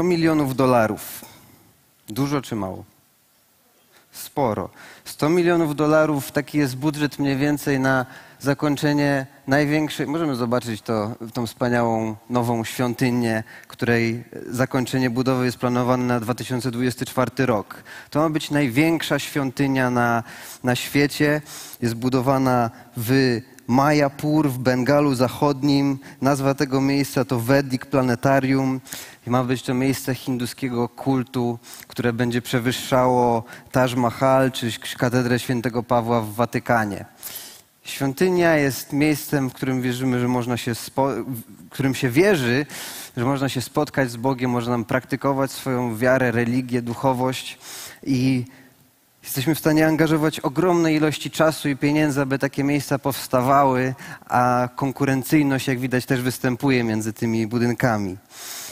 100 milionów dolarów. Dużo czy mało? Sporo. 100 milionów dolarów taki jest budżet mniej więcej na zakończenie największej, możemy zobaczyć to, tą wspaniałą nową świątynię, której zakończenie budowy jest planowane na 2024 rok. To ma być największa świątynia na, na świecie. Jest budowana w Majapur w Bengalu Zachodnim. Nazwa tego miejsca to Vedic Planetarium. I ma być to miejsce hinduskiego kultu, które będzie przewyższało Taj Mahal czy katedrę świętego Pawła w Watykanie. Świątynia jest miejscem, w którym wierzymy, że można się w którym się wierzy, że można się spotkać z Bogiem, można praktykować swoją wiarę, religię, duchowość i Jesteśmy w stanie angażować ogromne ilości czasu i pieniędzy, aby takie miejsca powstawały, a konkurencyjność, jak widać, też występuje między tymi budynkami.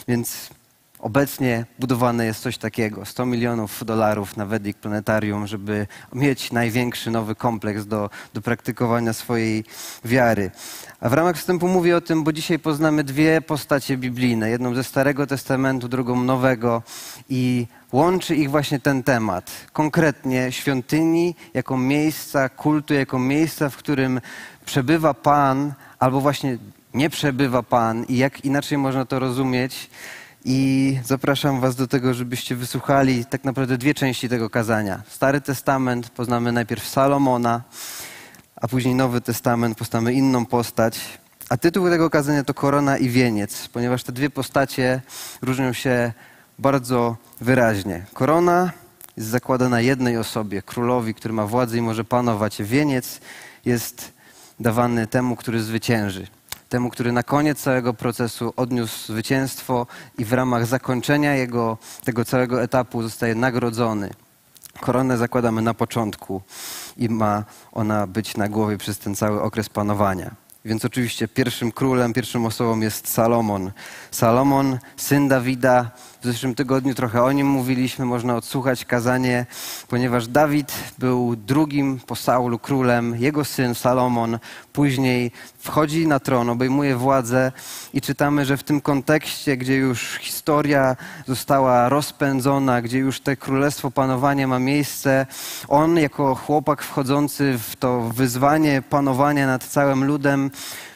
Więc obecnie budowane jest coś takiego: 100 milionów dolarów na Vedic Planetarium, żeby mieć największy nowy kompleks do, do praktykowania swojej wiary. A w ramach wstępu mówię o tym, bo dzisiaj poznamy dwie postacie biblijne: jedną ze Starego Testamentu, drugą Nowego i łączy ich właśnie ten temat. Konkretnie świątyni jako miejsca kultu, jako miejsca, w którym przebywa Pan, albo właśnie nie przebywa Pan i jak inaczej można to rozumieć. I zapraszam Was do tego, żebyście wysłuchali tak naprawdę dwie części tego kazania. Stary Testament poznamy najpierw Salomona, a później Nowy Testament poznamy inną postać. A tytuł tego kazania to Korona i Wieniec, ponieważ te dwie postacie różnią się bardzo wyraźnie. Korona jest zakładana jednej osobie, królowi, który ma władzę i może panować. Wieniec jest dawany temu, który zwycięży. Temu, który na koniec całego procesu odniósł zwycięstwo i w ramach zakończenia jego, tego całego etapu zostaje nagrodzony. Koronę zakładamy na początku i ma ona być na głowie przez ten cały okres panowania. Więc oczywiście pierwszym królem, pierwszą osobą jest Salomon. Salomon, syn Dawida. W zeszłym tygodniu trochę o nim mówiliśmy, można odsłuchać kazanie, ponieważ Dawid był drugim po Saulu królem. Jego syn Salomon później wchodzi na tron, obejmuje władzę i czytamy, że w tym kontekście, gdzie już historia została rozpędzona, gdzie już te królestwo panowania ma miejsce, on jako chłopak wchodzący w to wyzwanie panowania nad całym ludem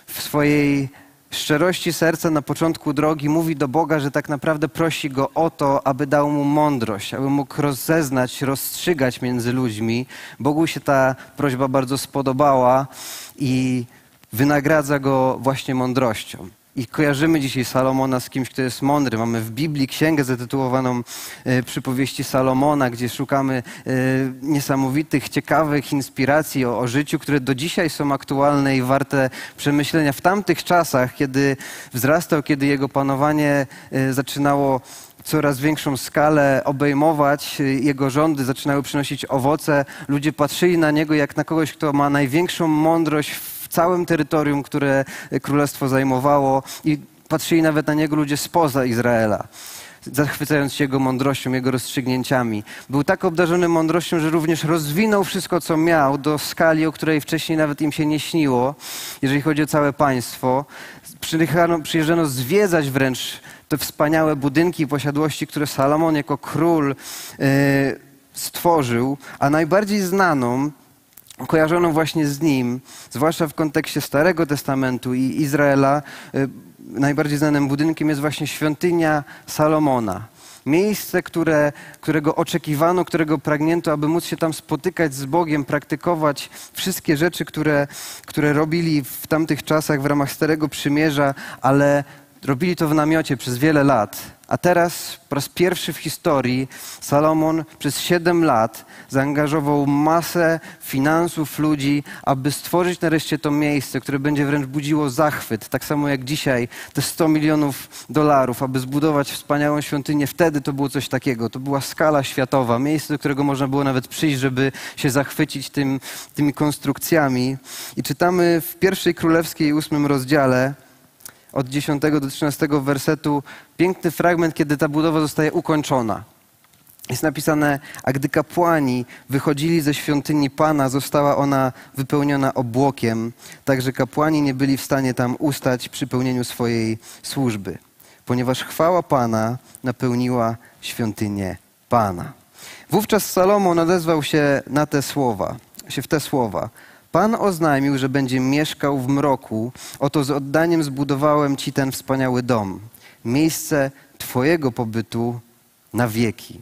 w swojej szczerości serca na początku drogi mówi do Boga, że tak naprawdę prosi go o to, aby dał mu mądrość, aby mógł rozeznać, rozstrzygać między ludźmi. Bogu się ta prośba bardzo spodobała i wynagradza go właśnie mądrością. I kojarzymy dzisiaj Salomona z kimś, kto jest mądry. Mamy w Biblii księgę zatytułowaną e, Przypowieści Salomona, gdzie szukamy e, niesamowitych, ciekawych inspiracji o, o, życiu, które do dzisiaj są aktualne i warte przemyślenia. W tamtych czasach, kiedy wzrastał, kiedy jego panowanie e, zaczynało coraz większą skalę obejmować, jego rządy zaczynały przynosić owoce, ludzie patrzyli na niego jak na kogoś, kto ma największą mądrość całym terytorium, które królestwo zajmowało i patrzyli nawet na niego ludzie spoza Izraela zachwycając się jego mądrością, jego rozstrzygnięciami. Był tak obdarzony mądrością, że również rozwinął wszystko, co miał, do skali, o której wcześniej nawet im się nie śniło, jeżeli chodzi o całe państwo. Przyjeżdżano zwiedzać wręcz te wspaniałe budynki i posiadłości, które Salomon jako król yy, stworzył, a najbardziej znaną kojarzoną właśnie z nim, zwłaszcza w kontekście Starego Testamentu i Izraela, y, najbardziej znanym budynkiem jest właśnie świątynia Salomona. Miejsce, które, którego oczekiwano, którego pragnięto, aby móc się tam spotykać z Bogiem, praktykować wszystkie rzeczy, które, które robili w tamtych czasach w ramach Starego Przymierza, ale robili to w namiocie przez wiele lat. A teraz po raz pierwszy w historii Salomon przez siedem lat zaangażował masę finansów, ludzi, aby stworzyć nareszcie to miejsce, które będzie wręcz budziło zachwyt. Tak samo jak dzisiaj te 100 milionów dolarów, aby zbudować wspaniałą świątynię. Wtedy to było coś takiego. To była skala światowa, miejsce, do którego można było nawet przyjść, żeby się zachwycić tym, tymi konstrukcjami. I czytamy w pierwszej królewskiej ósmym rozdziale od 10 do 13 wersetu piękny fragment, kiedy ta budowa zostaje ukończona. Jest napisane, a gdy kapłani wychodzili ze świątyni Pana, została ona wypełniona obłokiem, tak że kapłani nie byli w stanie tam ustać przy pełnieniu swojej służby. ponieważ chwała Pana napełniła świątynię Pana. Wówczas Salomon odezwał się na te słowa, się w te słowa. Pan oznajmił, że będzie mieszkał w mroku. Oto z oddaniem zbudowałem ci ten wspaniały dom, miejsce Twojego pobytu na wieki.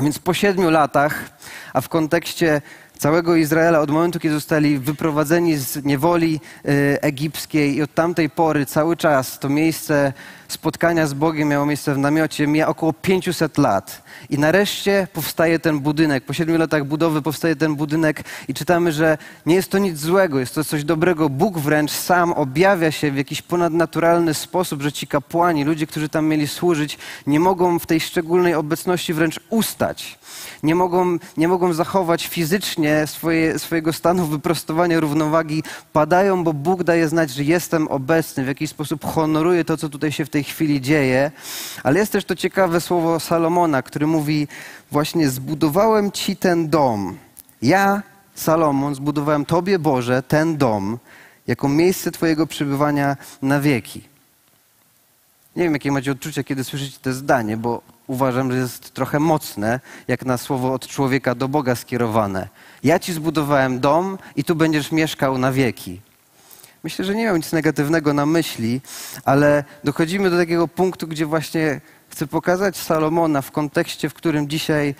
Więc po siedmiu latach, a w kontekście całego Izraela od momentu, kiedy zostali wyprowadzeni z niewoli y, egipskiej i od tamtej pory cały czas to miejsce spotkania z Bogiem miało miejsce w namiocie, mija około 500 lat. I nareszcie powstaje ten budynek. Po siedmiu latach budowy powstaje ten budynek i czytamy, że nie jest to nic złego, jest to coś dobrego. Bóg wręcz sam objawia się w jakiś ponadnaturalny sposób, że ci kapłani, ludzie, którzy tam mieli służyć, nie mogą w tej szczególnej obecności wręcz ustać. Nie mogą, nie mogą zachować fizycznie swoje, swojego stanu wyprostowania równowagi. Padają, bo Bóg daje znać, że jestem obecny, w jakiś sposób honoruje to, co tutaj się w tej chwili dzieje. Ale jest też to ciekawe słowo Salomona, który mówi właśnie zbudowałem ci ten dom. Ja, Salomon, zbudowałem Tobie, Boże, ten dom jako miejsce Twojego przebywania na wieki. Nie wiem, jakie macie odczucia, kiedy słyszycie to zdanie, bo uważam, że jest trochę mocne, jak na słowo od człowieka do Boga skierowane. Ja ci zbudowałem dom i tu będziesz mieszkał na wieki. Myślę, że nie miał nic negatywnego na myśli, ale dochodzimy do takiego punktu, gdzie właśnie chcę pokazać Salomona w kontekście, w którym dzisiaj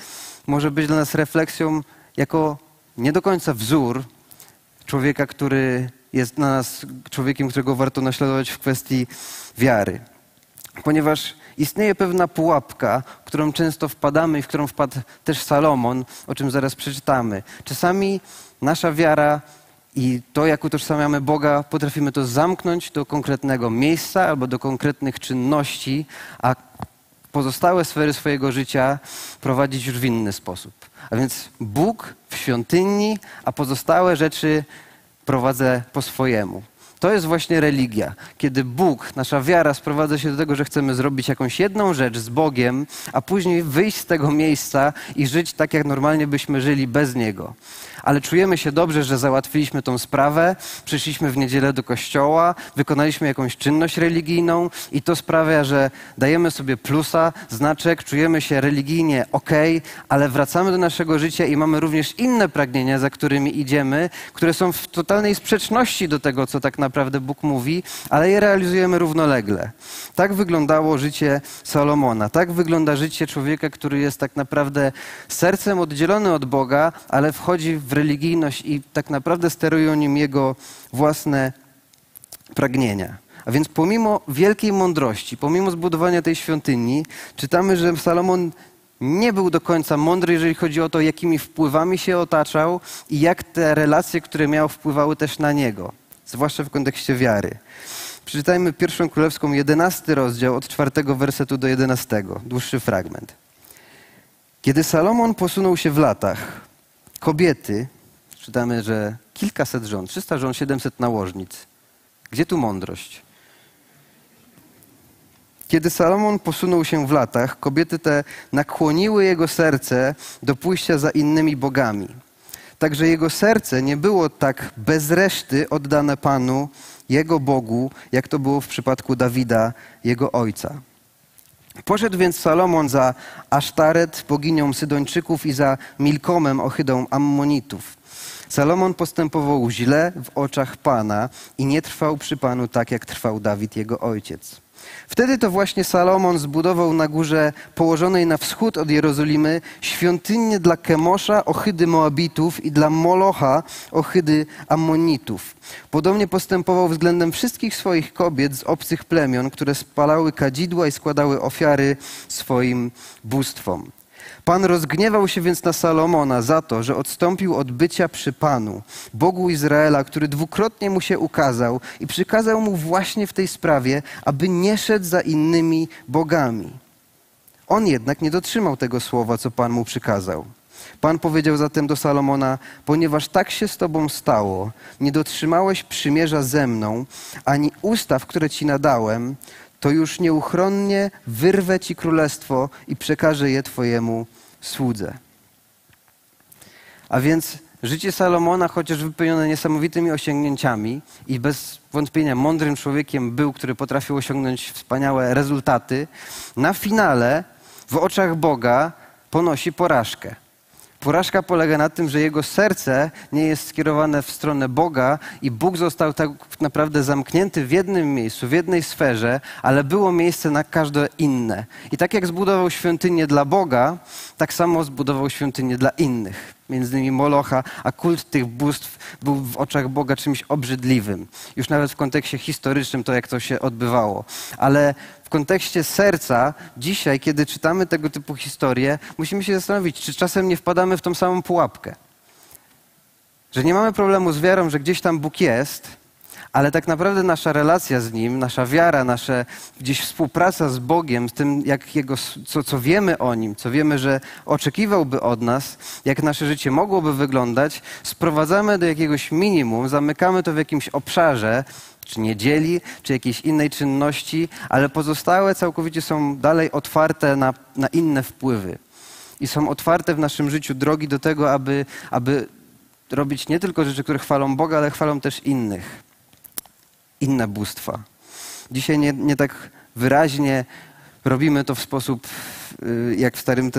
może być dla nas refleksją jako nie do końca wzór człowieka, który jest dla nas człowiekiem, którego warto naśladować w kwestii wiary. Ponieważ istnieje pewna pułapka, w którą często wpadamy i w którą wpadł też Salomon, o czym zaraz przeczytamy. Czasami nasza wiara i to, jak utożsamiamy Boga, potrafimy to zamknąć do konkretnego miejsca albo do konkretnych czynności, a pozostałe sfery swojego życia prowadzić już w inny sposób. A więc Bóg w świątyni, a pozostałe rzeczy prowadzę po swojemu. To jest właśnie religia. Kiedy Bóg, nasza wiara sprowadza się do tego, że chcemy zrobić jakąś jedną rzecz z Bogiem, a później wyjść z tego miejsca i żyć tak, jak normalnie byśmy żyli bez Niego ale czujemy się dobrze, że załatwiliśmy tą sprawę, przyszliśmy w niedzielę do kościoła, wykonaliśmy jakąś czynność religijną i to sprawia, że dajemy sobie plusa, znaczek, czujemy się religijnie ok, ale wracamy do naszego życia i mamy również inne pragnienia, za którymi idziemy, które są w totalnej sprzeczności do tego, co tak naprawdę Bóg mówi, ale je realizujemy równolegle. Tak wyglądało życie Salomona, tak wygląda życie człowieka, który jest tak naprawdę sercem oddzielony od Boga, ale wchodzi w religijność i tak naprawdę sterują nim jego własne pragnienia. A więc pomimo wielkiej mądrości, pomimo zbudowania tej świątyni, czytamy, że Salomon nie był do końca mądry, jeżeli chodzi o to, jakimi wpływami się otaczał i jak te relacje, które miał, wpływały też na niego, zwłaszcza w kontekście wiary. Przeczytajmy pierwszą królewską, jedenasty rozdział, od czwartego wersetu do jedenastego, dłuższy fragment. Kiedy Salomon posunął się w latach, kobiety, czytamy, że kilkaset żon, 300 żon, 700 nałożnic. Gdzie tu mądrość? Kiedy Salomon posunął się w latach, kobiety te nakłoniły jego serce do pójścia za innymi bogami. Także jego serce nie było tak bez reszty oddane Panu, jego Bogu, jak to było w przypadku Dawida, jego ojca. Poszedł więc Salomon za Asztaret, boginią Sydończyków i za Milkomem, ohydą Ammonitów. Salomon postępował źle w oczach Pana i nie trwał przy Panu tak, jak trwał Dawid, jego ojciec. Wtedy to właśnie Salomon zbudował na górze położonej na wschód od Jerozolimy świątynię dla Kemosza, ohydy Moabitów i dla Molocha, ohydy Ammonitów. Podobnie postępował względem wszystkich swoich kobiet z obcych plemion, które spalały kadzidła i składały ofiary swoim bóstwom. Pan rozgniewał się więc na Salomona za to, że odstąpił od bycia przy Panu, Bogu Izraela, który dwukrotnie mu się ukazał i przykazał mu właśnie w tej sprawie, aby nie szedł za innymi bogami. On jednak nie dotrzymał tego słowa, co Pan mu przykazał. Pan powiedział zatem do Salomona: Ponieważ tak się z tobą stało, nie dotrzymałeś przymierza ze mną, ani ustaw, które ci nadałem, to już nieuchronnie wyrwę ci królestwo i przekażę je twojemu słudze. A więc Życie Salomona, chociaż wypełnione niesamowitymi osiągnięciami i bez wątpienia mądrym człowiekiem był, który potrafił osiągnąć wspaniałe rezultaty, na finale w oczach Boga ponosi porażkę. Porażka polega na tym, że jego serce nie jest skierowane w stronę Boga i Bóg został tak naprawdę zamknięty w jednym miejscu, w jednej sferze, ale było miejsce na każde inne. I tak jak zbudował świątynię dla Boga, tak samo zbudował świątynię dla innych, między innymi Molocha, a kult tych bóstw był w oczach Boga czymś obrzydliwym. Już nawet w kontekście historycznym to, jak to się odbywało. Ale w kontekście serca, dzisiaj, kiedy czytamy tego typu historie, musimy się zastanowić, czy czasem nie wpadamy w tą samą pułapkę. Że nie mamy problemu z wiarą, że gdzieś tam Bóg jest, ale tak naprawdę nasza relacja z Nim, nasza wiara, nasza gdzieś współpraca z Bogiem, z tym, jak jego, co, co wiemy o Nim, co wiemy, że oczekiwałby od nas, jak nasze życie mogłoby wyglądać, sprowadzamy do jakiegoś minimum, zamykamy to w jakimś obszarze, czy niedzieli, czy jakiejś innej czynności, ale pozostałe całkowicie są dalej otwarte na, na inne wpływy. I są otwarte w naszym życiu drogi do tego, aby, aby robić nie tylko rzeczy, które chwalą Boga, ale chwalą też innych. Inne bóstwa. Dzisiaj nie, nie tak wyraźnie robimy to w sposób y, jak w, Starym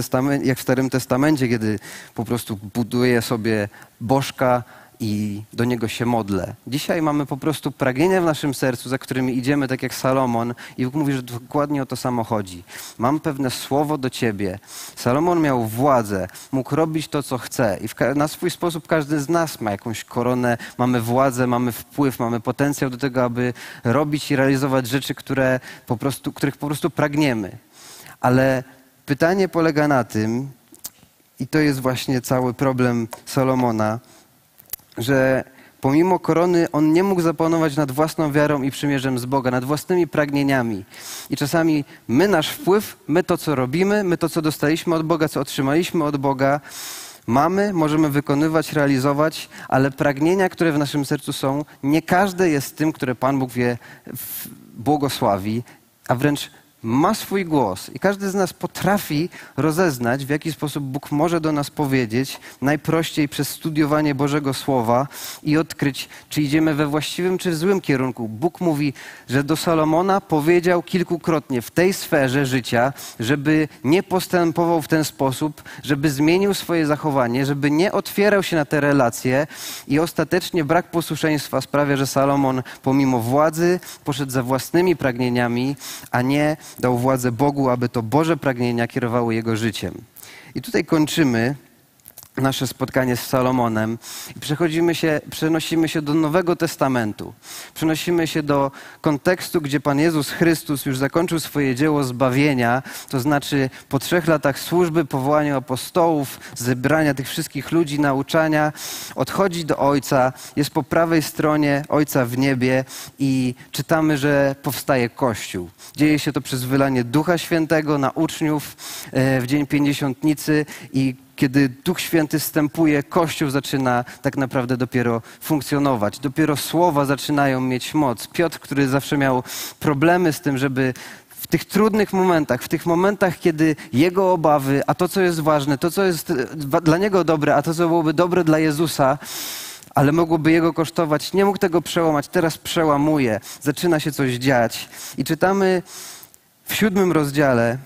jak w Starym Testamencie, kiedy po prostu buduję sobie bożka, i do niego się modlę. Dzisiaj mamy po prostu pragnienia w naszym sercu, za którymi idziemy, tak jak Salomon, i Bóg mówi, że dokładnie o to samo chodzi. Mam pewne słowo do ciebie. Salomon miał władzę, mógł robić to, co chce, i na swój sposób każdy z nas ma jakąś koronę, mamy władzę, mamy wpływ, mamy potencjał do tego, aby robić i realizować rzeczy, które po prostu, których po prostu pragniemy. Ale pytanie polega na tym, i to jest właśnie cały problem Salomona, że pomimo korony on nie mógł zapanować nad własną wiarą i przymierzem z Boga, nad własnymi pragnieniami. I czasami my nasz wpływ, my to, co robimy, my to, co dostaliśmy od Boga, co otrzymaliśmy od Boga, mamy, możemy wykonywać, realizować, ale pragnienia, które w naszym sercu są, nie każde jest tym, które Pan Bóg wie, błogosławi, a wręcz ma swój głos i każdy z nas potrafi rozeznać, w jaki sposób Bóg może do nas powiedzieć, najprościej przez studiowanie Bożego Słowa i odkryć, czy idziemy we właściwym czy w złym kierunku. Bóg mówi, że do Salomona powiedział kilkukrotnie w tej sferze życia, żeby nie postępował w ten sposób, żeby zmienił swoje zachowanie, żeby nie otwierał się na te relacje i ostatecznie brak posłuszeństwa sprawia, że Salomon pomimo władzy poszedł za własnymi pragnieniami, a nie dał władzę Bogu, aby to Boże pragnienia kierowały jego życiem. I tutaj kończymy nasze spotkanie z Salomonem i przechodzimy się, przenosimy się do Nowego Testamentu. Przenosimy się do kontekstu, gdzie Pan Jezus Chrystus już zakończył swoje dzieło zbawienia, to znaczy po trzech latach służby, powołaniu apostołów, zebrania tych wszystkich ludzi, nauczania, odchodzi do Ojca, jest po prawej stronie Ojca w niebie i czytamy, że powstaje Kościół. Dzieje się to przez wylanie Ducha Świętego na uczniów e, w Dzień Pięćdziesiątnicy i kiedy Duch Święty wstępuje, Kościół zaczyna tak naprawdę dopiero funkcjonować. Dopiero słowa zaczynają mieć moc. Piotr, który zawsze miał problemy z tym, żeby w tych trudnych momentach, w tych momentach, kiedy jego obawy, a to, co jest ważne, to, co jest dla niego dobre, a to, co byłoby dobre dla Jezusa, ale mogłoby jego kosztować, nie mógł tego przełamać, teraz przełamuje, zaczyna się coś dziać. I czytamy w siódmym rozdziale,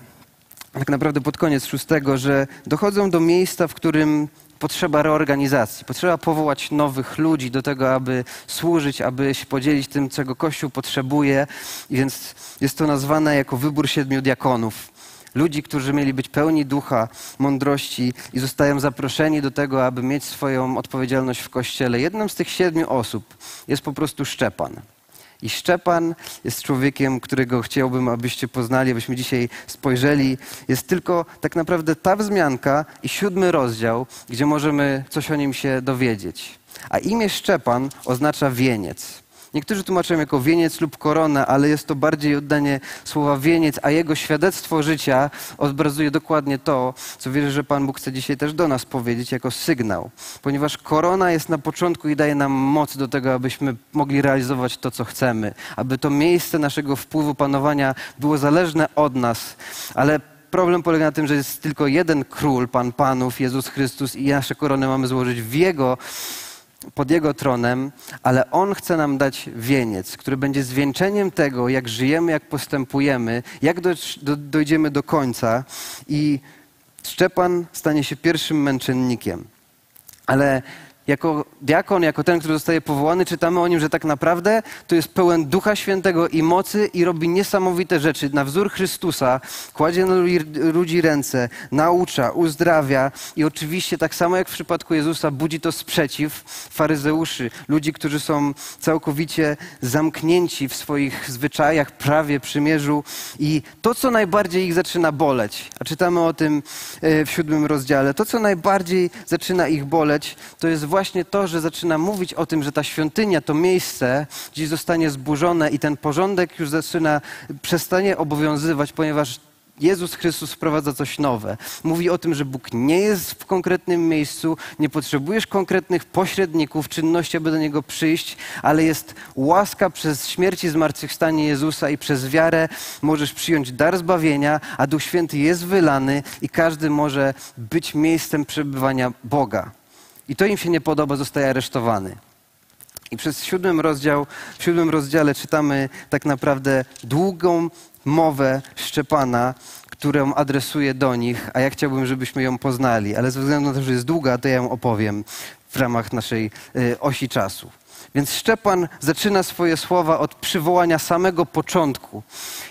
tak naprawdę pod koniec szóstego, że dochodzą do miejsca, w którym potrzeba reorganizacji, potrzeba powołać nowych ludzi do tego, aby służyć, aby się podzielić tym, czego Kościół potrzebuje. I więc jest to nazwane jako wybór siedmiu diakonów. Ludzi, którzy mieli być pełni ducha, mądrości i zostają zaproszeni do tego, aby mieć swoją odpowiedzialność w Kościele. Jedną z tych siedmiu osób jest po prostu Szczepan. I Szczepan jest człowiekiem, którego chciałbym, abyście poznali, abyśmy dzisiaj spojrzeli. Jest tylko tak naprawdę ta wzmianka i siódmy rozdział, gdzie możemy coś o nim się dowiedzieć. A imię Szczepan oznacza wieniec. Niektórzy tłumaczą jako wieniec lub koronę, ale jest to bardziej oddanie słowa wieniec, a jego świadectwo życia obrazuje dokładnie to, co wierzę, że Pan Bóg chce dzisiaj też do nas powiedzieć jako sygnał. Ponieważ korona jest na początku i daje nam moc do tego, abyśmy mogli realizować to, co chcemy, aby to miejsce naszego wpływu, panowania było zależne od nas, ale problem polega na tym, że jest tylko jeden król, Pan Panów, Jezus Chrystus i nasze korony mamy złożyć w Jego pod Jego tronem, ale On chce nam dać wieniec, który będzie zwieńczeniem tego, jak żyjemy, jak postępujemy, jak do, do, dojdziemy do końca i Szczepan stanie się pierwszym męczennikiem. Ale jako diakon, jako ten, który zostaje powołany, czytamy o nim, że tak naprawdę to jest pełen Ducha Świętego i mocy i robi niesamowite rzeczy. Na wzór Chrystusa kładzie na ludzi ręce, naucza, uzdrawia i oczywiście tak samo jak w przypadku Jezusa budzi to sprzeciw faryzeuszy, ludzi, którzy są całkowicie zamknięci w swoich zwyczajach, prawie, przymierzu i to, co najbardziej ich zaczyna boleć, a czytamy o tym e, w siódmym rozdziale, to, co najbardziej zaczyna ich boleć, to jest właśnie to, że zaczyna mówić o tym, że ta świątynia, to miejsce gdzieś zostanie zburzone i ten porządek już zaczyna, przestanie obowiązywać, ponieważ Jezus Chrystus wprowadza coś nowe. Mówi o tym, że Bóg nie jest w konkretnym miejscu, nie potrzebujesz konkretnych pośredników, czynności, aby do Niego przyjść, ale jest łaska przez śmierć i zmartwychwstanie Jezusa i przez wiarę możesz przyjąć dar zbawienia, a Duch Święty jest wylany i każdy może być miejscem przebywania Boga. I to im się nie podoba, zostaje aresztowany. I przez siódmym rozdział, w siódmym rozdziale czytamy tak naprawdę długą mowę Szczepana, którą adresuje do nich, a ja chciałbym, żebyśmy ją poznali, ale ze względu na to, że jest długa, to ja ją opowiem w ramach naszej y, osi czasu. Więc Szczepan zaczyna swoje słowa od przywołania samego początku.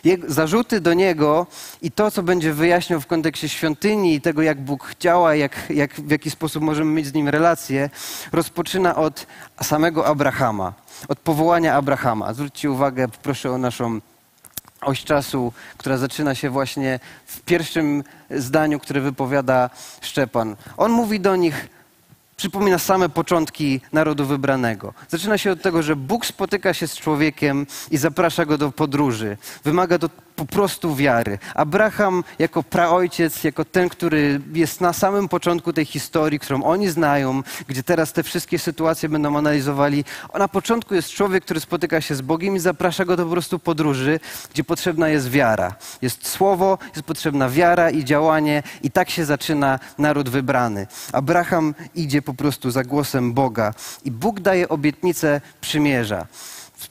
Jego zarzuty do niego i to, co będzie wyjaśniał w kontekście świątyni i tego, jak Bóg działa, jak, jak, w jaki sposób możemy mieć z nim relacje, rozpoczyna od samego Abrahama, od powołania Abrahama. Zwróćcie uwagę, proszę o naszą oś czasu, która zaczyna się właśnie w pierwszym zdaniu, które wypowiada Szczepan. On mówi do nich, przypomina same początki narodu wybranego. Zaczyna się od tego, że Bóg spotyka się z człowiekiem i zaprasza go do podróży. Wymaga to po prostu wiary. Abraham jako praojciec, jako ten, który jest na samym początku tej historii, którą oni znają, gdzie teraz te wszystkie sytuacje będą analizowali, na początku jest człowiek, który spotyka się z Bogiem i zaprasza go do po prostu podróży, gdzie potrzebna jest wiara. Jest słowo, jest potrzebna wiara i działanie i tak się zaczyna naród wybrany. Abraham idzie po prostu za głosem Boga i Bóg daje obietnicę przymierza.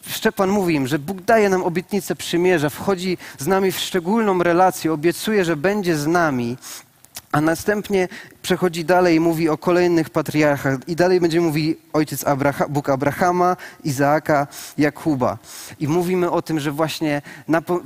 Szczepan mówi im, że Bóg daje nam obietnicę przymierza, wchodzi z nami w szczególną relację, obiecuje, że będzie z nami, a następnie przechodzi dalej i mówi o kolejnych patriarchach. I dalej będzie mówi ojciec Abraha, Bóg Abrahama, Izaaka, Jakuba. I mówimy o tym, że właśnie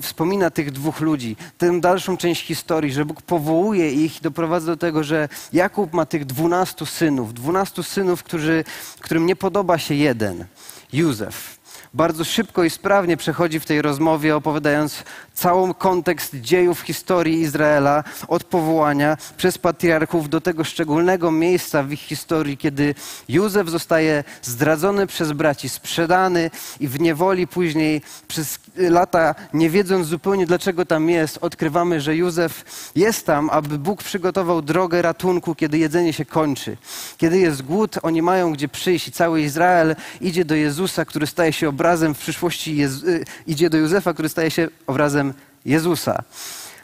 wspomina tych dwóch ludzi, tę dalszą część historii, że Bóg powołuje ich i doprowadza do tego, że Jakub ma tych dwunastu synów. Dwunastu synów, którzy, którym nie podoba się jeden. Józef bardzo szybko i sprawnie przechodzi w tej rozmowie, opowiadając cały kontekst dziejów historii Izraela, od powołania przez patriarchów do tego szczególnego miejsca w ich historii, kiedy Józef zostaje zdradzony przez braci, sprzedany i w niewoli później przez lata, nie wiedząc zupełnie dlaczego tam jest, odkrywamy, że Józef jest tam, aby Bóg przygotował drogę ratunku, kiedy jedzenie się kończy. Kiedy jest głód, oni mają gdzie przyjść i cały Izrael idzie do Jezusa, który staje się obrazem w przyszłości, Jezu, y, idzie do Józefa, który staje się obrazem Jezusa.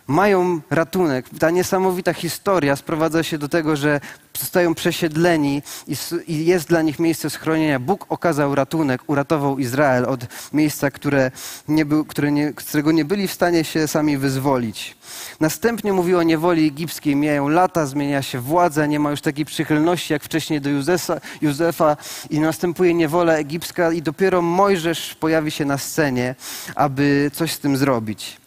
Mają ratunek. Ta niesamowita historia sprowadza się do tego, że zostają przesiedleni i jest dla nich miejsce schronienia. Bóg okazał ratunek, uratował Izrael od miejsca, które nie był, które nie, z którego nie byli w stanie się sami wyzwolić. Następnie mówi o niewoli egipskiej. Mijają lata, zmienia się władza, nie ma już takiej przychylności jak wcześniej do Józefa, Józefa i następuje niewola egipska i dopiero Mojżesz pojawi się na scenie, aby coś z tym zrobić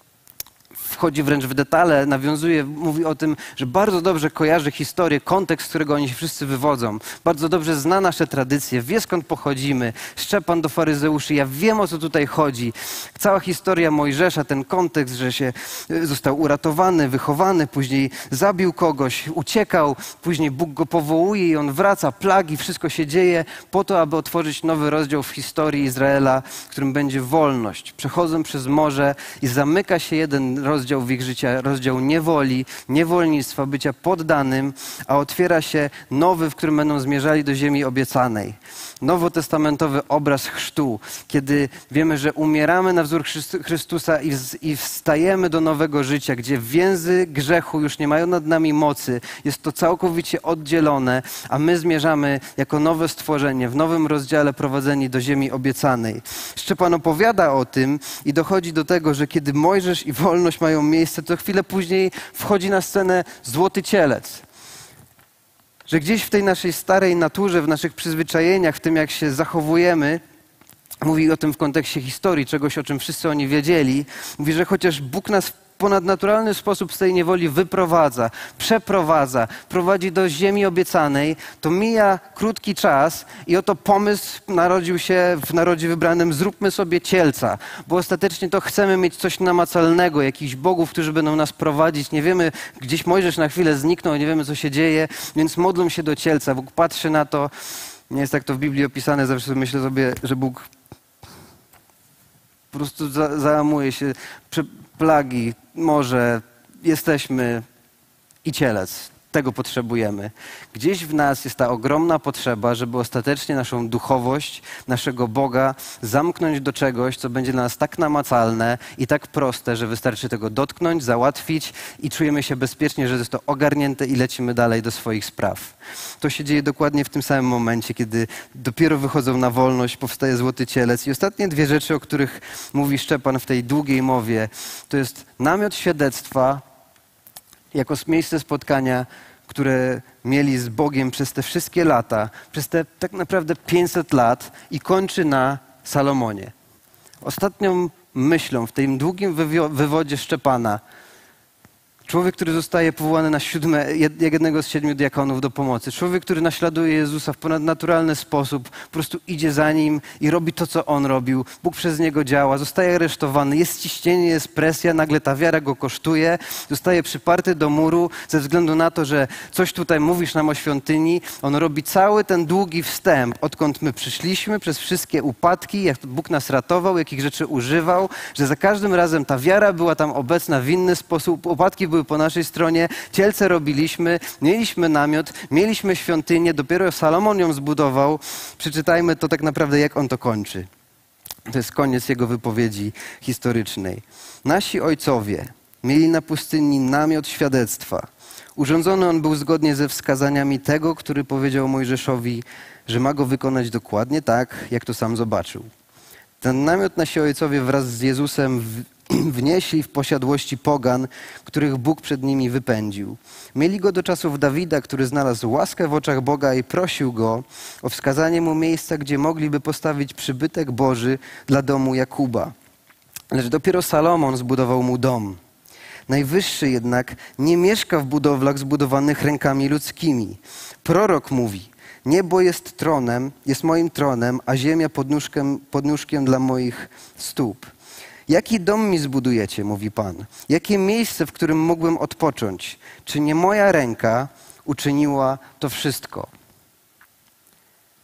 wchodzi wręcz w detale, nawiązuje, mówi o tym, że bardzo dobrze kojarzy historię, kontekst, z którego oni się wszyscy wywodzą. Bardzo dobrze zna nasze tradycje, wie skąd pochodzimy. Szczepan do faryzeuszy, ja wiem o co tutaj chodzi. Cała historia Mojżesza, ten kontekst, że się e, został uratowany, wychowany, później zabił kogoś, uciekał, później Bóg go powołuje i on wraca, plagi, wszystko się dzieje po to, aby otworzyć nowy rozdział w historii Izraela, w którym będzie wolność. Przechodzą przez morze i zamyka się jeden rozdział rozdział w ich życiu, rozdział niewoli, niewolnictwa, bycia poddanym, a otwiera się nowy, w którym będą zmierzali do ziemi obiecanej. Nowotestamentowy obraz chrztu, kiedy wiemy, że umieramy na wzór Chrystusa i, wstajemy do nowego życia, gdzie więzy grzechu już nie mają nad nami mocy, jest to całkowicie oddzielone, a my zmierzamy jako nowe stworzenie, w nowym rozdziale prowadzeni do ziemi obiecanej. Szczepan opowiada o tym i dochodzi do tego, że kiedy Mojżesz i wolność mają miejsce, to chwilę później wchodzi na scenę złoty cielec. Że gdzieś w tej naszej starej naturze, w naszych przyzwyczajeniach, w tym jak się zachowujemy, mówi o tym w kontekście historii, czegoś o czym wszyscy oni wiedzieli, mówi, że chociaż Bóg nas ponadnaturalny sposób z tej niewoli wyprowadza, przeprowadza, prowadzi do ziemi obiecanej, to mija krótki czas i oto pomysł narodził się w narodzie wybranym, zróbmy sobie cielca, bo ostatecznie to chcemy mieć coś namacalnego, jakichś bogów, którzy będą nas prowadzić. Nie wiemy, gdzieś Mojżesz na chwilę zniknął, nie wiemy, co się dzieje, więc modlą się do cielca. Bóg patrzy na to, nie jest tak to w Biblii opisane, zawsze myślę sobie, że Bóg po prostu za, załamuje się, plagi, może jesteśmy i cielec. Tego potrzebujemy. Gdzieś w nas jest ta ogromna potrzeba, żeby ostatecznie naszą duchowość, naszego Boga zamknąć do czegoś, co będzie dla nas tak namacalne i tak proste, że wystarczy tego dotknąć, załatwić i czujemy się bezpiecznie, że jest to ogarnięte i lecimy dalej do swoich spraw. To się dzieje dokładnie w tym samym momencie, kiedy dopiero wychodzą na wolność, powstaje złoty cielec. I ostatnie dwie rzeczy, o których mówi Szczepan w tej długiej mowie, to jest namiot świadectwa jako miejsce spotkania, które mieli z Bogiem przez te wszystkie lata, przez te tak naprawdę 500 lat i kończy na Salomonie. Ostatnią myślą w tym długim wywodzie Szczepana Człowiek, który zostaje powołany na siódme, jednego z siedmiu diakonów do pomocy. Człowiek, który naśladuje Jezusa w ponadnaturalny sposób, po prostu idzie za nim i robi to, co on robił. Bóg przez niego działa, zostaje aresztowany, jest ciśnienie, jest presja, nagle ta wiara go kosztuje, zostaje przyparty do muru ze względu na to, że coś tutaj mówisz nam o świątyni. On robi cały ten długi wstęp, odkąd my przyszliśmy, przez wszystkie upadki, jak Bóg nas ratował, jakich rzeczy używał, że za każdym razem ta wiara była tam obecna w inny sposób, upadki były były po naszej stronie, cielce robiliśmy, mieliśmy namiot, mieliśmy świątynię, dopiero Salomon ją zbudował. Przeczytajmy to tak naprawdę, jak on to kończy. To jest koniec jego wypowiedzi historycznej. Nasi ojcowie mieli na pustyni namiot świadectwa. Urządzony on był zgodnie ze wskazaniami tego, który powiedział Mojżeszowi, że ma go wykonać dokładnie tak, jak to sam zobaczył. Ten namiot nasi ojcowie wraz z Jezusem wnieśli w posiadłości pogan, których Bóg przed nimi wypędził. Mieli go do czasów Dawida, który znalazł łaskę w oczach Boga i prosił go o wskazanie mu miejsca, gdzie mogliby postawić przybytek Boży dla domu Jakuba. Lecz dopiero Salomon zbudował mu dom. Najwyższy jednak nie mieszka w budowlach zbudowanych rękami ludzkimi. Prorok mówi: Niebo jest tronem, jest moim tronem, a ziemia podnóżkiem, podnóżkiem dla moich stóp. Jaki dom mi zbudujecie, mówi Pan? Jakie miejsce, w którym mógłbym odpocząć? Czy nie moja ręka uczyniła to wszystko?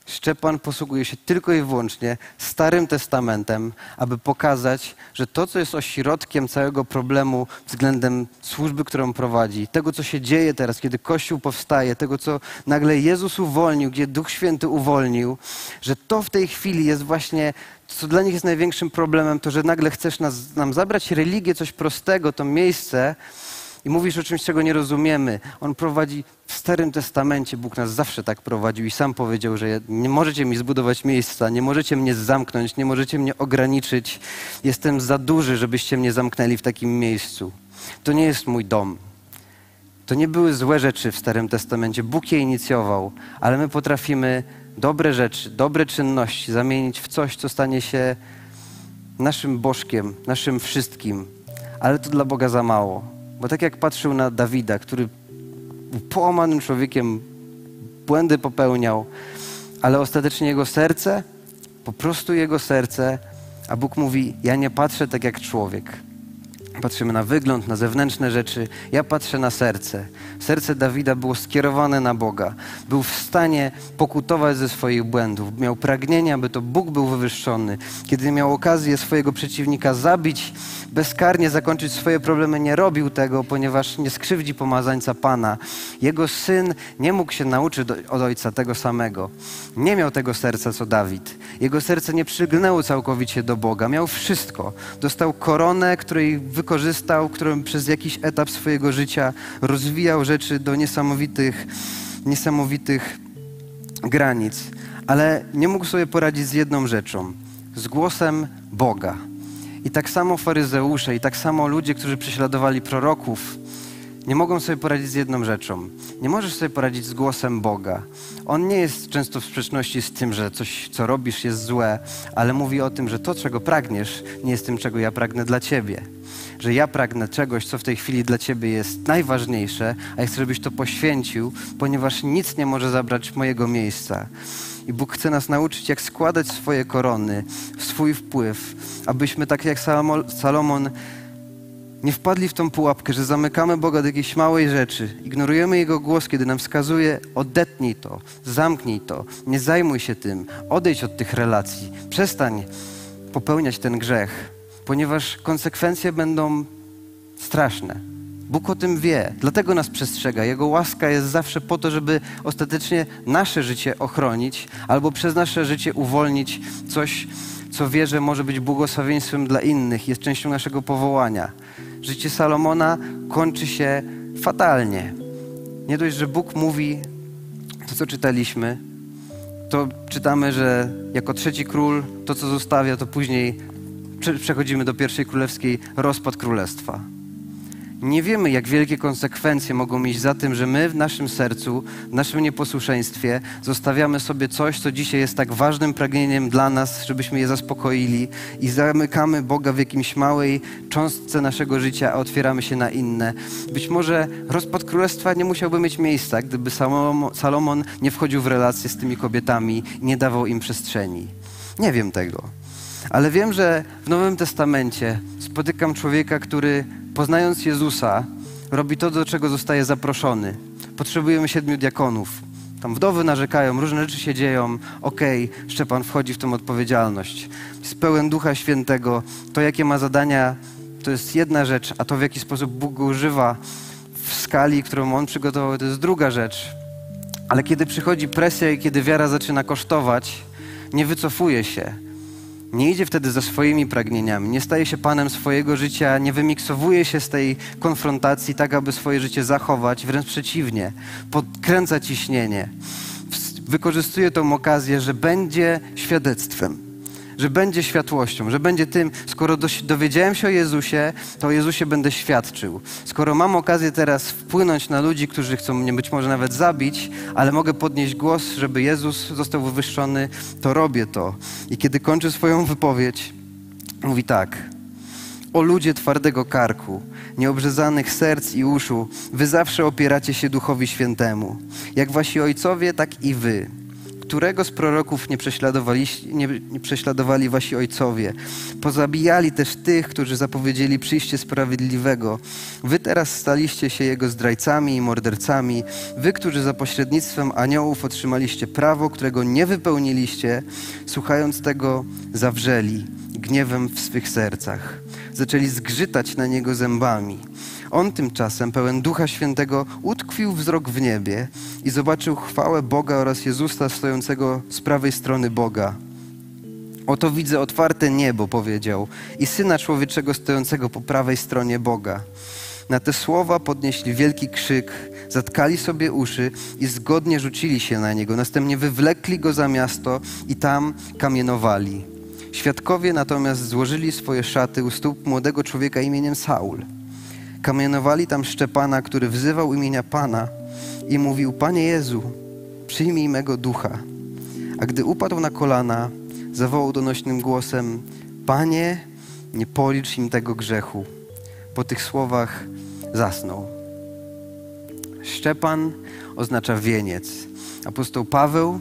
Szczepan posługuje się tylko i wyłącznie Starym Testamentem, aby pokazać, że to, co jest ośrodkiem całego problemu względem służby, którą prowadzi, tego, co się dzieje teraz, kiedy Kościół powstaje, tego, co nagle Jezus uwolnił, gdzie Duch Święty uwolnił, że to w tej chwili jest właśnie co dla nich jest największym problemem, to że nagle chcesz nas, nam zabrać religię, coś prostego, to miejsce i mówisz o czymś, czego nie rozumiemy. On prowadzi w Starym Testamencie, Bóg nas zawsze tak prowadził i sam powiedział, że nie możecie mi zbudować miejsca, nie możecie mnie zamknąć, nie możecie mnie ograniczyć. Jestem za duży, żebyście mnie zamknęli w takim miejscu. To nie jest mój dom. To nie były złe rzeczy w Starym Testamencie. Bóg je inicjował, ale my potrafimy dobre rzeczy, dobre czynności zamienić w coś, co stanie się naszym bożkiem, naszym wszystkim. Ale to dla Boga za mało. Bo tak jak patrzył na Dawida, który był połamanym człowiekiem, błędy popełniał, ale ostatecznie jego serce, po prostu jego serce, a Bóg mówi: Ja nie patrzę tak jak człowiek. Patrzymy na wygląd, na zewnętrzne rzeczy. Ja patrzę na serce. Serce Dawida było skierowane na Boga. Był w stanie pokutować ze swoich błędów. Miał pragnienie, aby to Bóg był wywyższony. Kiedy miał okazję swojego przeciwnika zabić, bezkarnie zakończyć swoje problemy, nie robił tego, ponieważ nie skrzywdzi pomazańca Pana. Jego syn nie mógł się nauczyć od ojca tego samego. Nie miał tego serca, co Dawid. Jego serce nie przygnęło całkowicie do Boga. Miał wszystko. Dostał koronę, której wykorzystał, którą przez jakiś etap swojego życia rozwijał rzeczy do niesamowitych, niesamowitych granic. Ale nie mógł sobie poradzić z jedną rzeczą. Z głosem Boga. I tak samo faryzeusze, i tak samo ludzie, którzy prześladowali proroków, nie mogą sobie poradzić z jedną rzeczą. Nie możesz sobie poradzić z głosem Boga. On nie jest często w sprzeczności z tym, że coś, co robisz, jest złe, ale mówi o tym, że to, czego pragniesz, nie jest tym, czego ja pragnę dla ciebie. Że ja pragnę czegoś, co w tej chwili dla ciebie jest najważniejsze, a ja chcę, żebyś to poświęcił, ponieważ nic nie może zabrać mojego miejsca. I Bóg chce nas nauczyć, jak składać swoje korony, swój wpływ, abyśmy tak jak Salomon nie wpadli w tą pułapkę, że zamykamy Boga do jakiejś małej rzeczy, ignorujemy Jego głos, kiedy nam wskazuje, odetnij to, zamknij to, nie zajmuj się tym, odejdź od tych relacji, przestań popełniać ten grzech, ponieważ konsekwencje będą straszne. Bóg o tym wie, dlatego nas przestrzega. Jego łaska jest zawsze po to, żeby ostatecznie nasze życie ochronić albo przez nasze życie uwolnić coś, co wie, że może być błogosławieństwem dla innych, jest częścią naszego powołania. Życie Salomona kończy się fatalnie. Nie dość, że Bóg mówi to, co czytaliśmy, to czytamy, że jako trzeci król to, co zostawia, to później przechodzimy do pierwszej królewskiej rozpad królestwa. Nie wiemy, jak wielkie konsekwencje mogą iść za tym, że my w naszym sercu, w naszym nieposłuszeństwie zostawiamy sobie coś, co dzisiaj jest tak ważnym pragnieniem dla nas, żebyśmy je zaspokoili i zamykamy Boga w jakimś małej cząstce naszego życia, a otwieramy się na inne. Być może rozpad królestwa nie musiałby mieć miejsca, gdyby Salomon nie wchodził w relacje z tymi kobietami, nie dawał im przestrzeni. Nie wiem tego. Ale wiem, że w Nowym Testamencie spotykam człowieka, który poznając Jezusa, robi to, do czego zostaje zaproszony. Potrzebujemy siedmiu diakonów. Tam wdowy narzekają, różne rzeczy się dzieją. Okej, okay, Szczepan wchodzi w tę odpowiedzialność. Jest pełen Ducha Świętego. To, jakie ma zadania, to jest jedna rzecz, a to, w jaki sposób Bóg go używa w skali, którą On przygotował, to jest druga rzecz. Ale kiedy przychodzi presja i kiedy wiara zaczyna kosztować, nie wycofuje się nie idzie wtedy za swoimi pragnieniami, nie staje się panem swojego życia, nie wymiksowuje się z tej konfrontacji tak, aby swoje życie zachować, wręcz przeciwnie, podkręca ciśnienie. Wykorzystuje tą okazję, że będzie świadectwem że będzie światłością, że będzie tym, skoro dowiedziałem się o Jezusie, to o Jezusie będę świadczył. Skoro mam okazję teraz wpłynąć na ludzi, którzy chcą mnie być może nawet zabić, ale mogę podnieść głos, żeby Jezus został wywyższony, to robię to. I kiedy kończę swoją wypowiedź, mówi tak. O ludzie twardego karku, nieobrzezanych serc i uszu, wy zawsze opieracie się Duchowi Świętemu. Jak wasi ojcowie, tak i wy którego z proroków nie prześladowali, nie, nie prześladowali wasi ojcowie. Pozabijali też tych, którzy zapowiedzieli przyjście sprawiedliwego. Wy teraz staliście się jego zdrajcami i mordercami. Wy, którzy za pośrednictwem aniołów otrzymaliście prawo, którego nie wypełniliście, słuchając tego, zawrzeli gniewem w swych sercach. Zaczęli zgrzytać na niego zębami. On tymczasem, pełen Ducha Świętego, utkwił wzrok w niebie i zobaczył chwałę Boga oraz Jezusa stojącego z prawej strony Boga. Oto widzę otwarte niebo, powiedział, i Syna Człowieczego stojącego po prawej stronie Boga. Na te słowa podnieśli wielki krzyk, zatkali sobie uszy i zgodnie rzucili się na niego. Następnie wywlekli go za miasto i tam kamienowali. Świadkowie natomiast złożyli swoje szaty u stóp młodego człowieka imieniem Saul. Kamienowali tam Szczepana, który wzywał imienia Pana i mówił: Panie Jezu, przyjmij mego ducha. A gdy upadł na kolana, zawołał donośnym głosem: Panie, nie policz im tego grzechu. Po tych słowach zasnął. Szczepan oznacza wieniec. Apostoł Paweł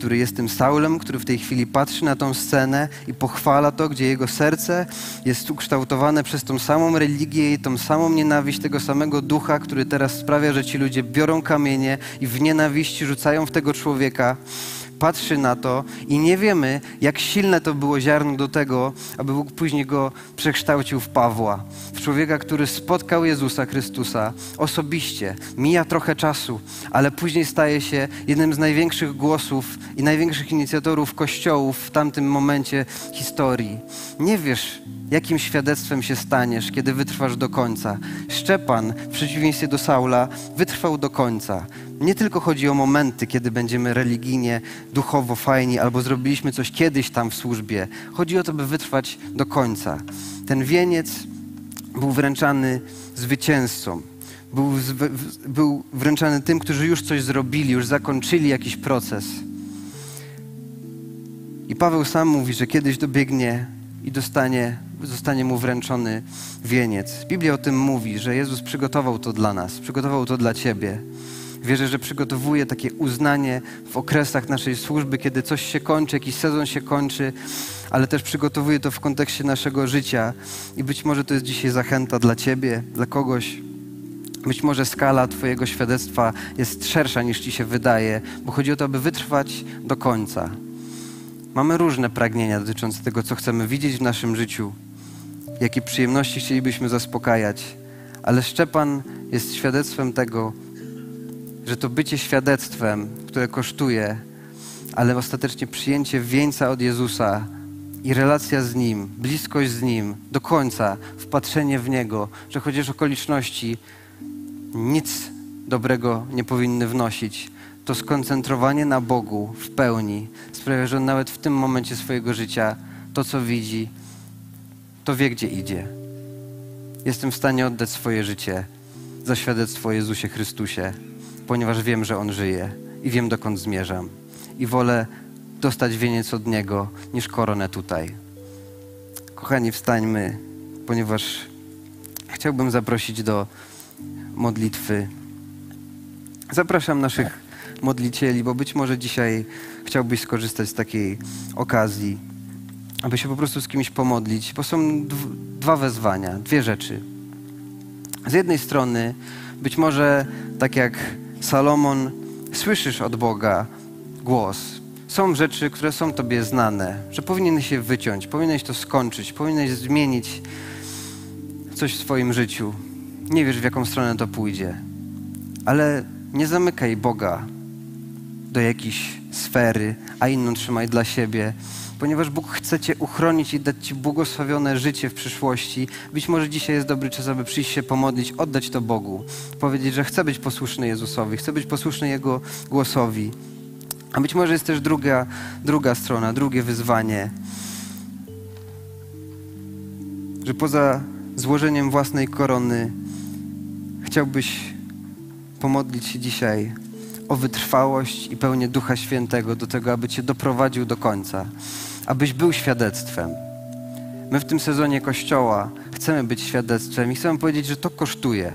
który jest tym Saulem, który w tej chwili patrzy na tą scenę i pochwala to, gdzie jego serce jest ukształtowane przez tą samą religię i tą samą nienawiść tego samego ducha, który teraz sprawia, że ci ludzie biorą kamienie i w nienawiści rzucają w tego człowieka patrzy na to i nie wiemy, jak silne to było ziarno do tego, aby Bóg później go przekształcił w Pawła, w człowieka, który spotkał Jezusa Chrystusa osobiście. Mija trochę czasu, ale później staje się jednym z największych głosów i największych inicjatorów kościołów w tamtym momencie historii. Nie wiesz, jakim świadectwem się staniesz, kiedy wytrwasz do końca. Szczepan, w przeciwieństwie do Saula, wytrwał do końca. Nie tylko chodzi o momenty, kiedy będziemy religijnie, duchowo fajni, albo zrobiliśmy coś kiedyś tam w służbie. Chodzi o to, by wytrwać do końca. Ten wieniec był wręczany zwycięzcom. Był, był wręczany tym, którzy już coś zrobili, już zakończyli jakiś proces. I Paweł sam mówi, że kiedyś dobiegnie i dostanie, zostanie mu wręczony wieniec. Biblia o tym mówi, że Jezus przygotował to dla nas, przygotował to dla Ciebie. Wierzę, że przygotowuje takie uznanie w okresach naszej służby, kiedy coś się kończy, jakiś sezon się kończy, ale też przygotowuje to w kontekście naszego życia. I być może to jest dzisiaj zachęta dla Ciebie, dla kogoś. Być może skala Twojego świadectwa jest szersza niż Ci się wydaje, bo chodzi o to, aby wytrwać do końca. Mamy różne pragnienia dotyczące tego, co chcemy widzieć w naszym życiu, jakie przyjemności chcielibyśmy zaspokajać, ale Szczepan jest świadectwem tego, że to bycie świadectwem, które kosztuje, ale ostatecznie przyjęcie wieńca od Jezusa i relacja z Nim, bliskość z Nim, do końca, wpatrzenie w Niego, że chociaż okoliczności nic dobrego nie powinny wnosić, to skoncentrowanie na Bogu w pełni sprawia, że on nawet w tym momencie swojego życia to, co widzi, to wie, gdzie idzie. Jestem w stanie oddać swoje życie za świadectwo o Jezusie Chrystusie ponieważ wiem, że On żyje i wiem, dokąd zmierzam. I wolę dostać wieniec od Niego niż koronę tutaj. Kochani, wstańmy, ponieważ chciałbym zaprosić do modlitwy. Zapraszam naszych modlicieli, bo być może dzisiaj chciałbyś skorzystać z takiej okazji, aby się po prostu z kimś pomodlić, bo są dwa wezwania, dwie rzeczy. Z jednej strony, być może tak jak Salomon, słyszysz od Boga głos. Są rzeczy, które są Tobie znane, że powinieneś się wyciąć, powinieneś to skończyć, powinieneś zmienić coś w swoim życiu. Nie wiesz, w jaką stronę to pójdzie. Ale nie zamykaj Boga do jakiejś sfery, a inną trzymaj dla siebie ponieważ Bóg chce Cię uchronić i dać Ci błogosławione życie w przyszłości. Być może dzisiaj jest dobry czas, aby przyjść się pomodlić, oddać to Bogu. Powiedzieć, że chcę być posłuszny Jezusowi, chcę być posłuszny Jego głosowi. A być może jest też druga, druga strona, drugie wyzwanie, że poza złożeniem własnej korony chciałbyś pomodlić się dzisiaj o wytrwałość i pełnię Ducha Świętego do tego, aby Cię doprowadził do końca abyś był świadectwem. My w tym sezonie Kościoła chcemy być świadectwem i chcemy powiedzieć, że to kosztuje.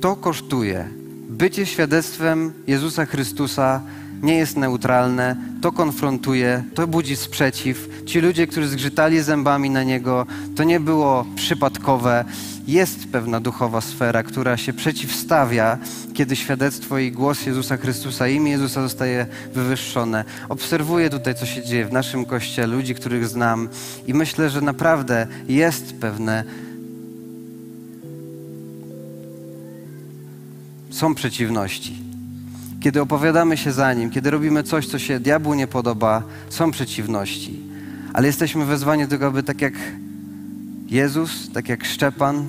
To kosztuje. Bycie świadectwem Jezusa Chrystusa nie jest neutralne, to konfrontuje, to budzi sprzeciw. Ci ludzie, którzy zgrzytali zębami na Niego, to nie było przypadkowe. Jest pewna duchowa sfera, która się przeciwstawia, kiedy świadectwo i głos Jezusa Chrystusa, imię Jezusa zostaje wywyższone. Obserwuję tutaj, co się dzieje w naszym Kościele, ludzi, których znam i myślę, że naprawdę jest pewne są przeciwności kiedy opowiadamy się za Nim, kiedy robimy coś, co się diabłu nie podoba, są przeciwności. Ale jesteśmy wezwani do tego, aby tak jak Jezus, tak jak Szczepan,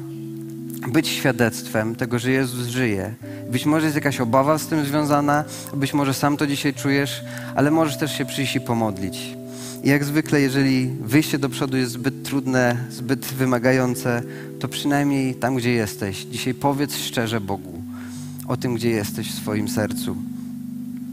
być świadectwem tego, że Jezus żyje. Być może jest jakaś obawa z tym związana, być może sam to dzisiaj czujesz, ale możesz też się przyjść i pomodlić. I jak zwykle, jeżeli wyjście do przodu jest zbyt trudne, zbyt wymagające, to przynajmniej tam, gdzie jesteś, dzisiaj powiedz szczerze Bogu o tym, gdzie jesteś w swoim sercu.